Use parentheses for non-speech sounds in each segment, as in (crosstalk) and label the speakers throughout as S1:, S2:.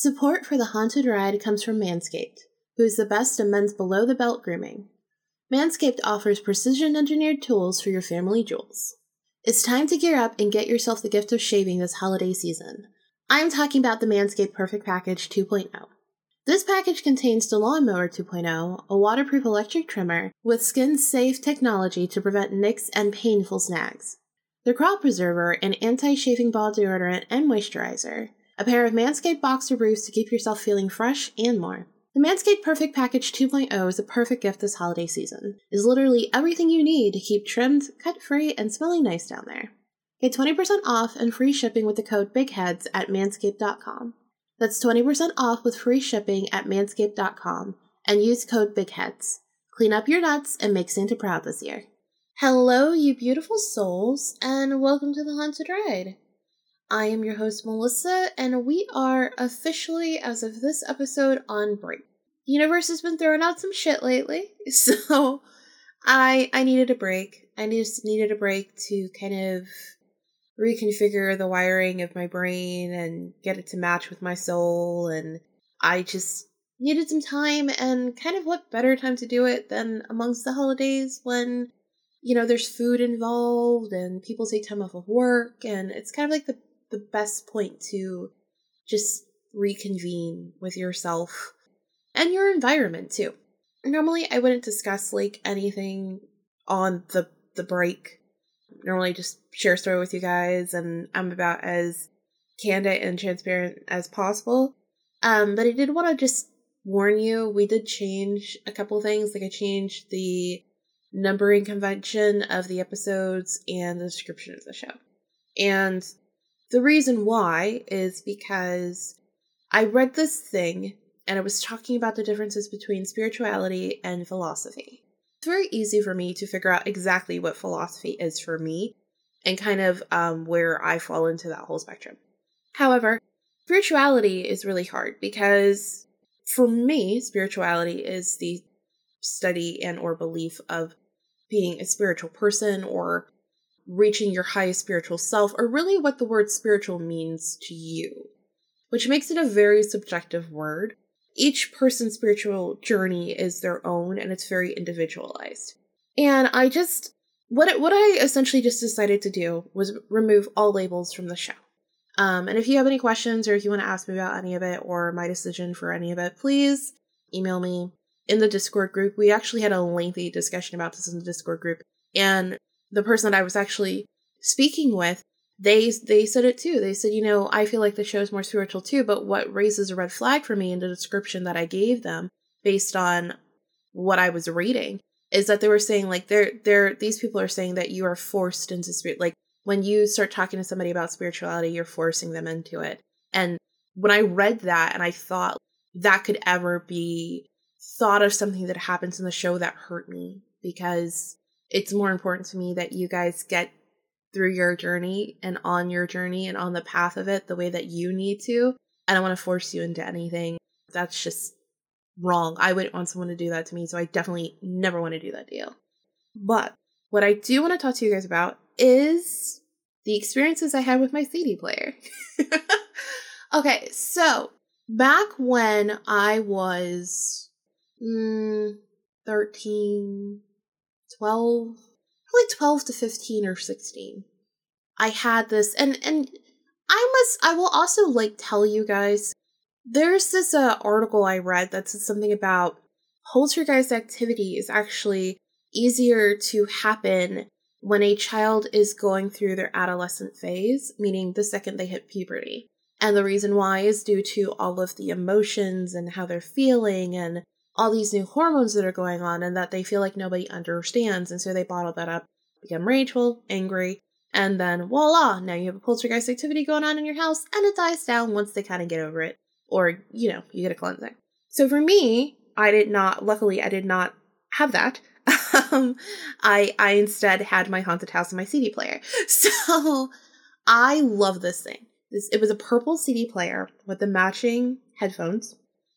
S1: Support for the Haunted Ride comes from Manscaped, who is the best in men's below the belt grooming. Manscaped offers precision engineered tools for your family jewels. It's time to gear up and get yourself the gift of shaving this holiday season. I am talking about the Manscaped Perfect Package 2.0. This package contains the Lawnmower 2.0, a waterproof electric trimmer with skin safe technology to prevent nicks and painful snags, the Crop Preserver, an anti shaving ball deodorant and moisturizer, a pair of Manscaped boxer briefs to keep yourself feeling fresh and more. The Manscaped Perfect Package 2.0 is a perfect gift this holiday season. Is literally everything you need to keep trimmed, cut free, and smelling nice down there. Get 20% off and free shipping with the code BIGHEADS at manscaped.com. That's 20% off with free shipping at manscaped.com and use code BIGHEADS. Clean up your nuts and make Santa proud this year. Hello, you beautiful souls, and welcome to the Haunted Ride. I am your host, Melissa, and we are officially, as of this episode, on break. The universe has been throwing out some shit lately, (laughs) so I I needed a break. I just needed a break to kind of reconfigure the wiring of my brain and get it to match with my soul, and I just needed some time, and kind of what better time to do it than amongst the holidays when you know there's food involved and people take time off of work, and it's kind of like the the best point to just reconvene with yourself and your environment too. Normally I wouldn't discuss like anything on the the break. Normally just share a story with you guys and I'm about as candid and transparent as possible. Um, but I did want to just warn you, we did change a couple things. Like I changed the numbering convention of the episodes and the description of the show. And the reason why is because I read this thing and it was talking about the differences between spirituality and philosophy. It's very easy for me to figure out exactly what philosophy is for me and kind of um, where I fall into that whole spectrum. However, spirituality is really hard because for me, spirituality is the study and or belief of being a spiritual person or reaching your highest spiritual self, or really what the word spiritual means to you, which makes it a very subjective word. Each person's spiritual journey is their own and it's very individualized. And I just what it, what I essentially just decided to do was remove all labels from the show. Um, and if you have any questions or if you want to ask me about any of it or my decision for any of it, please email me in the Discord group. We actually had a lengthy discussion about this in the Discord group, and the person that I was actually speaking with, they they said it too. They said, you know, I feel like the show is more spiritual too, but what raises a red flag for me in the description that I gave them based on what I was reading is that they were saying like they're they're these people are saying that you are forced into spirit like when you start talking to somebody about spirituality, you're forcing them into it. And when I read that and I thought that could ever be thought of something that happens in the show that hurt me because it's more important to me that you guys get through your journey and on your journey and on the path of it the way that you need to. I don't want to force you into anything. That's just wrong. I wouldn't want someone to do that to me, so I definitely never want to do that deal. But what I do want to talk to you guys about is the experiences I had with my CD player. (laughs) okay, so back when I was mm, 13, 12 probably 12 to 15 or 16 i had this and and i must i will also like tell you guys there's this uh, article i read that said something about poltergeist activity is actually easier to happen when a child is going through their adolescent phase meaning the second they hit puberty. And the reason why is due to all of the emotions and how they're feeling and all these new hormones that are going on and that they feel like nobody understands. And so they bottle that up, become rageful, angry, and then voila, now you have a poltergeist activity going on in your house and it dies down once they kind of get over it. Or, you know, you get a cleansing. So for me, I did not, luckily, I did not have that. (laughs) um, I, I instead had my haunted house and my CD player. (laughs) So I love this thing. This, it was a purple CD player with the matching headphones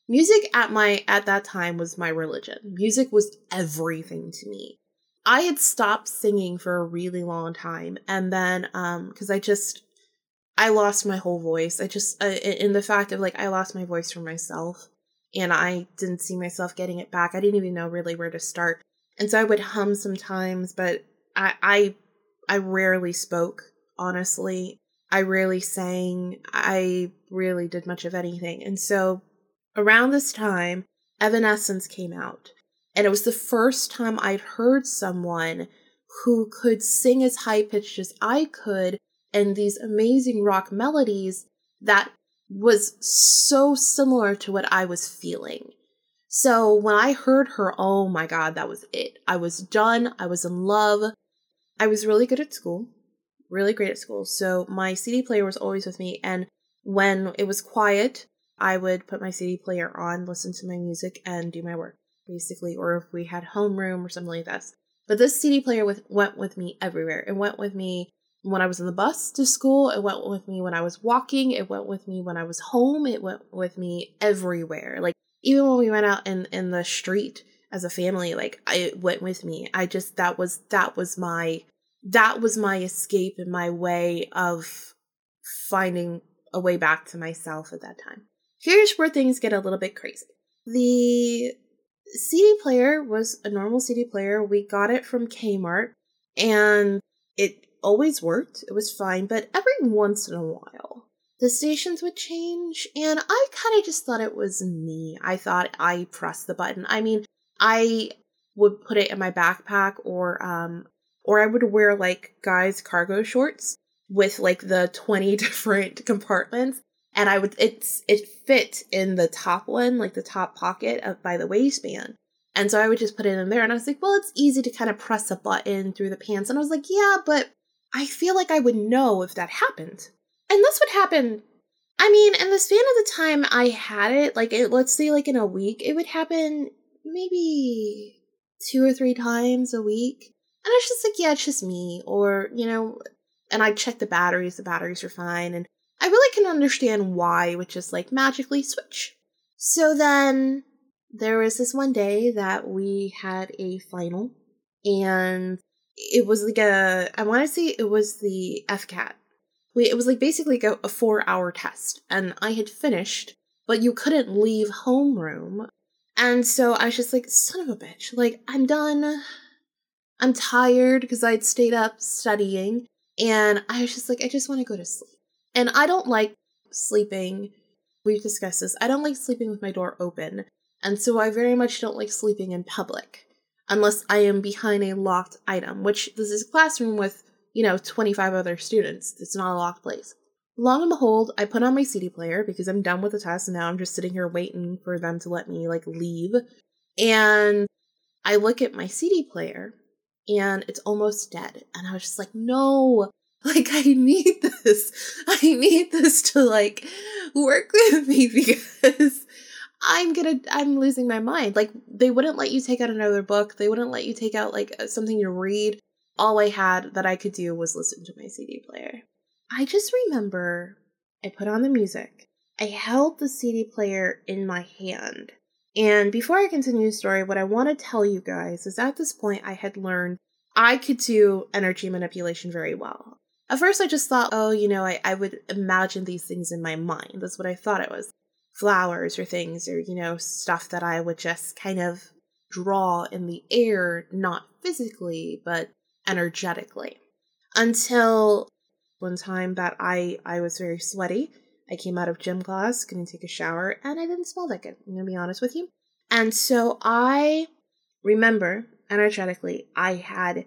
S1: Music at my at that time was my religion. Music was everything to me. I had stopped singing for a really long time and then um cuz I just I lost my whole voice. I just uh, in the fact of like I lost my voice for myself and I didn't see myself getting it back. I didn't even know really where to start. And so I would hum sometimes, but I I I rarely spoke, honestly. I rarely sang. I really did much of anything. And so around this time, Evanescence came out. And it was the first time I'd heard someone who could sing as high pitched as I could and these amazing rock melodies that was so similar to what I was feeling. So when I heard her, oh my God, that was it. I was done. I was in love. I was really good at school, really great at school. So my CD player was always with me. And when it was quiet, I would put my CD player on, listen to my music, and do my work, basically. Or if we had homeroom or something like that. But this CD player with, went with me everywhere. It went with me when I was in the bus to school. It went with me when I was walking. It went with me when I was home. It went with me everywhere. Like even when we went out in in the street as a family, like it went with me. I just that was that was my that was my escape and my way of finding a way back to myself at that time. Here's where things get a little bit crazy. The CD player was a normal CD player. We got it from Kmart and it always worked. It was fine, but every once in a while, the stations would change, and I kind of just thought it was me. I thought I pressed the button. I mean, I would put it in my backpack, or um, or I would wear like guys' cargo shorts with like the twenty (laughs) different compartments, and I would it's it fit in the top one, like the top pocket of by the waistband. And so I would just put it in there, and I was like, well, it's easy to kind of press a button through the pants. And I was like, yeah, but I feel like I would know if that happened. And this would happen. I mean, in the span of the time I had it, like it, let's say like in a week, it would happen maybe two or three times a week. And I was just like, yeah, it's just me. Or, you know, and I checked the batteries, the batteries are fine. And I really can understand why which is like magically switch. So then there was this one day that we had a final and it was like a I want to say it was the FCAT. We it was like basically like a, a four hour test, and I had finished, but you couldn't leave homeroom, and so I was just like, son of a bitch, like I'm done. I'm tired because I'd stayed up studying, and I was just like, I just want to go to sleep, and I don't like sleeping. We've discussed this. I don't like sleeping with my door open, and so I very much don't like sleeping in public unless I am behind a locked item, which this is a classroom with, you know, 25 other students. It's not a locked place. Long and behold, I put on my CD player because I'm done with the test and now I'm just sitting here waiting for them to let me like leave. And I look at my CD player and it's almost dead. And I was just like, no, (laughs) like I need this. I need this to like work (laughs) with me because I'm gonna, I'm losing my mind. Like, they wouldn't let you take out another book. They wouldn't let you take out, like, uh, something to read. All I had that I could do was listen to my CD player. I just remember I put on the music. I held the CD player in my hand. And before I continue the story, what I want to tell you guys is at this point I had learned I could do energy manipulation very well. At first, I just thought, oh, you know, I, I would imagine these things in my mind. That's what I thought it was flowers or things or, you know, stuff that I would just kind of draw in the air, not physically, but energetically. Until one time that I, I was very sweaty. I came out of gym class, couldn't take a shower, and I didn't smell that good. I'm gonna be honest with you. And so I remember energetically, I had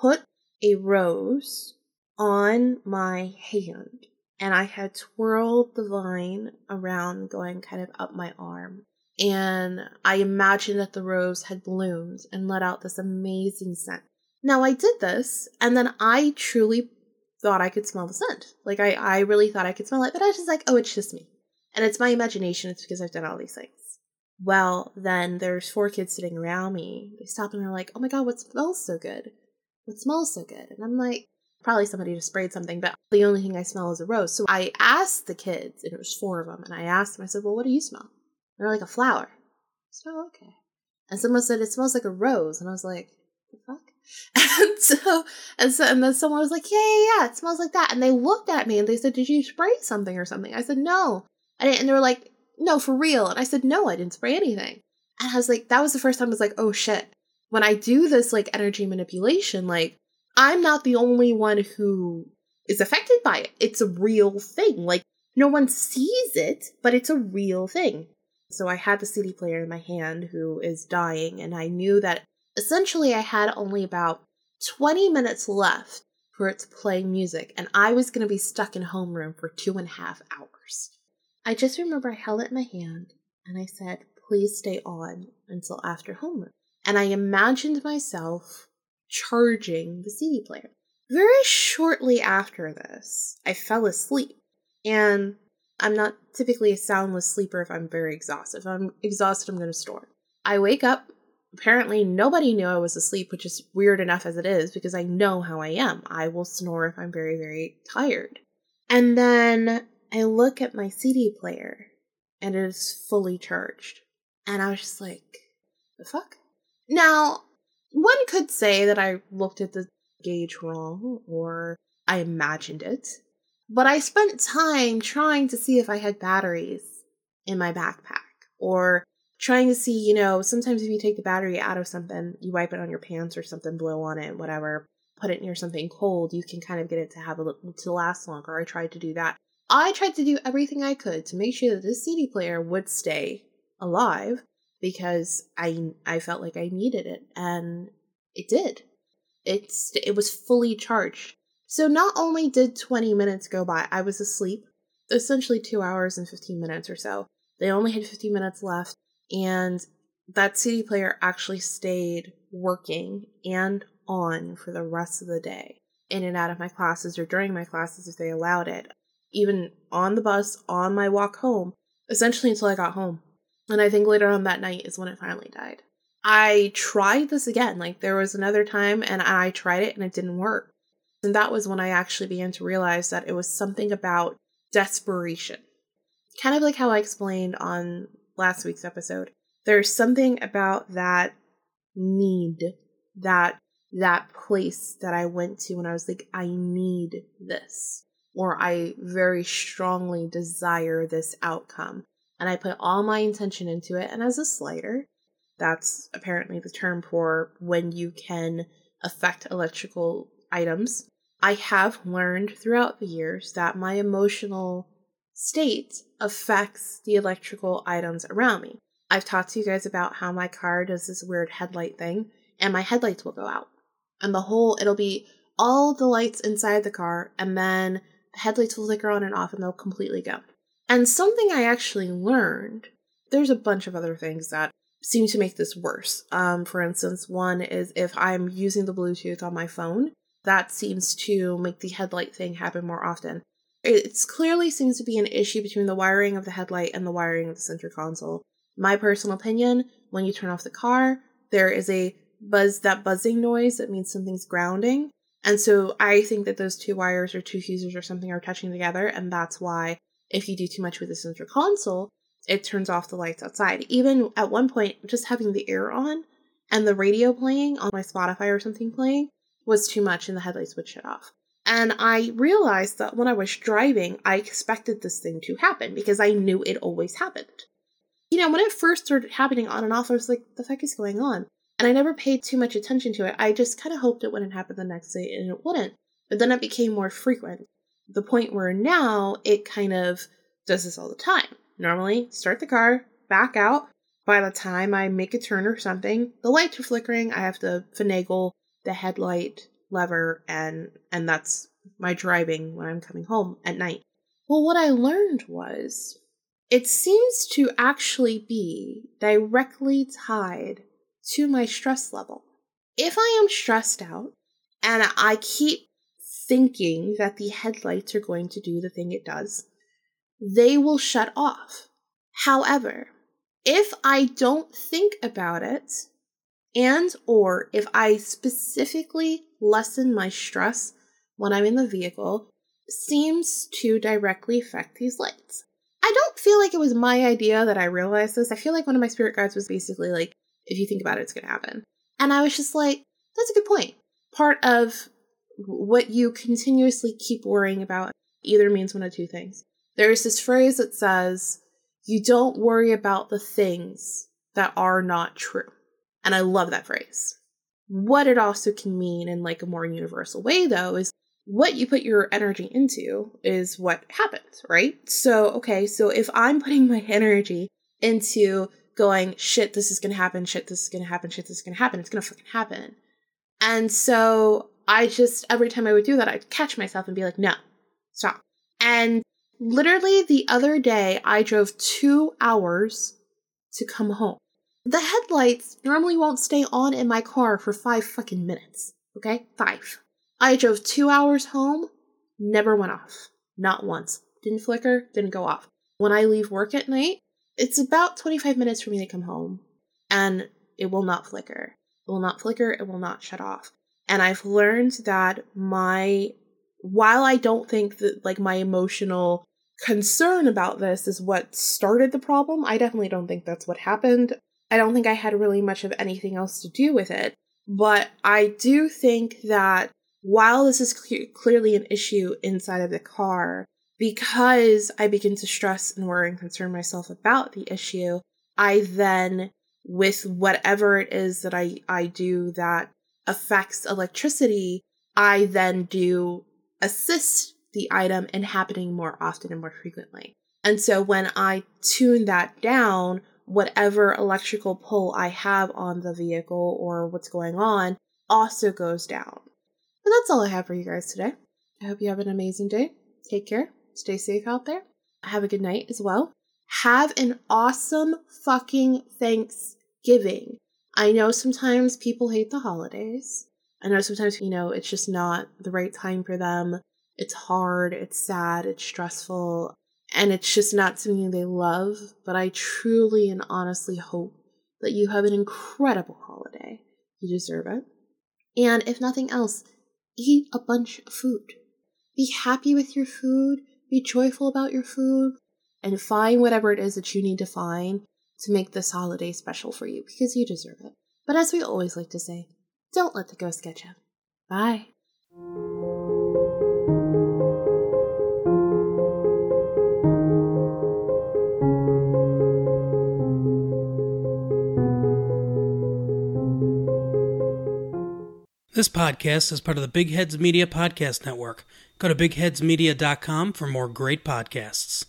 S1: put a rose on my hand and I had twirled the vine around, going kind of up my arm. And I imagined that the rose had bloomed and let out this amazing scent. Now I did this, and then I truly thought I could smell the scent. Like I, I really thought I could smell it, but I was just like, oh, it's just me. And it's my imagination, it's because I've done all these things. Well, then there's four kids sitting around me. They stop and they're like, oh my god, what smells so good? What smells so good? And I'm like, probably somebody just sprayed something, but the only thing I smell is a rose. So I asked the kids, and it was four of them, and I asked them, I said, Well, what do you smell? They're like a flower. So oh, okay. And someone said it smells like a rose, and I was like, the fuck? (laughs) And so and so and then someone was like, yeah, yeah, yeah, it smells like that. And they looked at me and they said, did you spray something or something? I said, no. And, and they were like, no, for real. And I said, no, I didn't spray anything. And I was like, that was the first time I was like, oh shit. When I do this like energy manipulation, like I'm not the only one who is affected by it. It's a real thing. Like no one sees it, but it's a real thing. So I had the CD player in my hand who is dying, and I knew that essentially I had only about 20 minutes left for it to play music, and I was going to be stuck in homeroom for two and a half hours. I just remember I held it in my hand and I said, please stay on until after homeroom. And I imagined myself charging the CD player. Very shortly after this, I fell asleep. And I'm not typically a soundless sleeper if I'm very exhausted. If I'm exhausted, I'm going to snore. I wake up. Apparently, nobody knew I was asleep, which is weird enough as it is because I know how I am. I will snore if I'm very, very tired. And then I look at my CD player and it is fully charged. And I was just like, the fuck? Now, one could say that I looked at the gauge wrong or I imagined it, but I spent time trying to see if I had batteries in my backpack or trying to see, you know, sometimes if you take the battery out of something, you wipe it on your pants or something, blow on it, whatever, put it near something cold, you can kind of get it to have a look to last longer. I tried to do that. I tried to do everything I could to make sure that this CD player would stay alive because I I felt like I needed it and it did. It's it was fully charged. So not only did 20 minutes go by, I was asleep, essentially 2 hours and 15 minutes or so. They only had 15 minutes left and that CD player actually stayed working and on for the rest of the day, in and out of my classes or during my classes if they allowed it, even on the bus, on my walk home, essentially until I got home. And I think later on that night is when it finally died. I tried this again. Like there was another time and I tried it and it didn't work. And that was when I actually began to realize that it was something about desperation. Kind of like how I explained on last week's episode. There's something about that need, that that place that I went to when I was like, I need this, or I very strongly desire this outcome and I put all my intention into it. And as a slider, that's apparently the term for when you can affect electrical items. I have learned throughout the years that my emotional state affects the electrical items around me. I've talked to you guys about how my car does this weird headlight thing, and my headlights will go out. And the whole, it'll be all the lights inside the car, and then the headlights will flicker on and off, and they'll completely go. And something I actually learned, there's a bunch of other things that seem to make this worse. Um, for instance, one is if I'm using the Bluetooth on my phone, that seems to make the headlight thing happen more often. It clearly seems to be an issue between the wiring of the headlight and the wiring of the center console. My personal opinion, when you turn off the car, there is a buzz, that buzzing noise that means something's grounding. And so I think that those two wires or two fuses or something are touching together, and that's why if you do too much with the center console, it turns off the lights outside. Even at one point, just having the air on and the radio playing on my Spotify or something playing was too much and the headlights would shut off. And I realized that when I was driving, I expected this thing to happen because I knew it always happened. You know, when it first started happening on and off, I was like, the fuck is going on? And I never paid too much attention to it. I just kind of hoped it wouldn't happen the next day, and it wouldn't. But then it became more frequent the point where now it kind of does this all the time. Normally, start the car, back out. By the time I make a turn or something, the lights are flickering. I have to finagle the headlight lever, and and that's my driving when I'm coming home at night. Well, what I learned was it seems to actually be directly tied to my stress level. If I am stressed out and I keep thinking that the headlights are going to do the thing it does, they will shut off. However, if I don't think about it and or if I specifically lessen my stress when I'm in the vehicle, seems to directly affect these lights. I don't feel like it was my idea that I realized this. I feel like one of my spirit guides was basically like, if you think about it, it's going to happen. And I was just like, that's a good point. Part of what you continuously keep worrying about either means one of two things. There's this phrase that says, you don't worry about the things that are not true. And I love that phrase. What it also can mean in like a more universal way though is what you put your energy into is what happens, right? So, okay, so if I'm putting my energy into going, shit, this is gonna happen, shit, this is gonna happen, shit, this is gonna happen, it's gonna fucking happen. And so I just, every time I would do that, I'd catch myself and be like, no, stop. And literally the other day, I drove two hours to come home. The headlights normally won't stay on in my car for five fucking minutes. Okay? Five. I drove two hours home, never went off. Not once. Didn't flicker, didn't go off. When I leave work at night, it's about 25 minutes for me to come home, and it will not flicker. It will not flicker, it will not shut off. And I've learned that my, while I don't think that like my emotional concern about this is what started the problem, I definitely don't think that's what happened. I don't think I had really much of anything else to do with it. But I do think that while this is cl- clearly an issue inside of the car, because I begin to stress and worry and concern myself about the issue, I then, with whatever it is that I, I do that affects electricity, I then do assist the item in happening more often and more frequently. And so when I tune that down, whatever electrical pull I have on the vehicle or what's going on also goes down. But that's all I have for you guys today. I hope you have an amazing day. Take care. Stay safe out there. Have a good night as well. Have an awesome fucking Thanksgiving. I know sometimes people hate the holidays. I know sometimes, you know, it's just not the right time for them. It's hard, it's sad, it's stressful, and it's just not something they love. But I truly and honestly hope that you have an incredible holiday. You deserve it. And if nothing else, eat a bunch of food. Be happy with your food, be joyful about your food, and find whatever it is that you need to find to make this holiday special for you because you deserve it. But as we always like to say, don't let the ghost get you. Bye.
S2: This podcast is part of the Big Heads Media Podcast Network. Go to bigheadsmedia.com for more great podcasts.